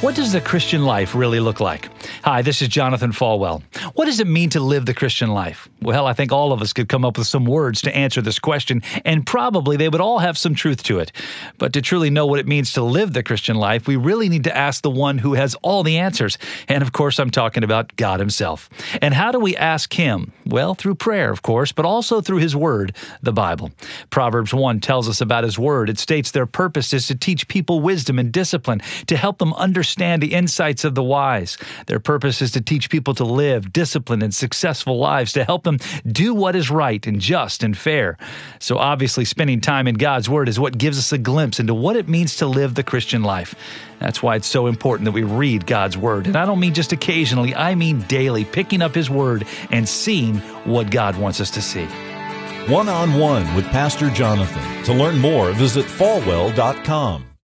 What does the Christian life really look like? Hi, this is Jonathan Falwell. What does it mean to live the Christian life? Well, I think all of us could come up with some words to answer this question, and probably they would all have some truth to it. But to truly know what it means to live the Christian life, we really need to ask the one who has all the answers. And of course, I'm talking about God Himself. And how do we ask Him? Well, through prayer, of course, but also through His Word, the Bible. Proverbs 1 tells us about His Word. It states their purpose is to teach people wisdom and discipline, to help them understand the insights of the wise. Their purpose is to teach people to live disciplined and successful lives, to help them do what is right and just and fair. So, obviously, spending time in God's Word is what gives us a glimpse into what it means to live the Christian life. That's why it's so important that we read God's Word. And I don't mean just occasionally, I mean daily, picking up His Word and seeing what God wants us to see. One on one with Pastor Jonathan. To learn more, visit falwell.com.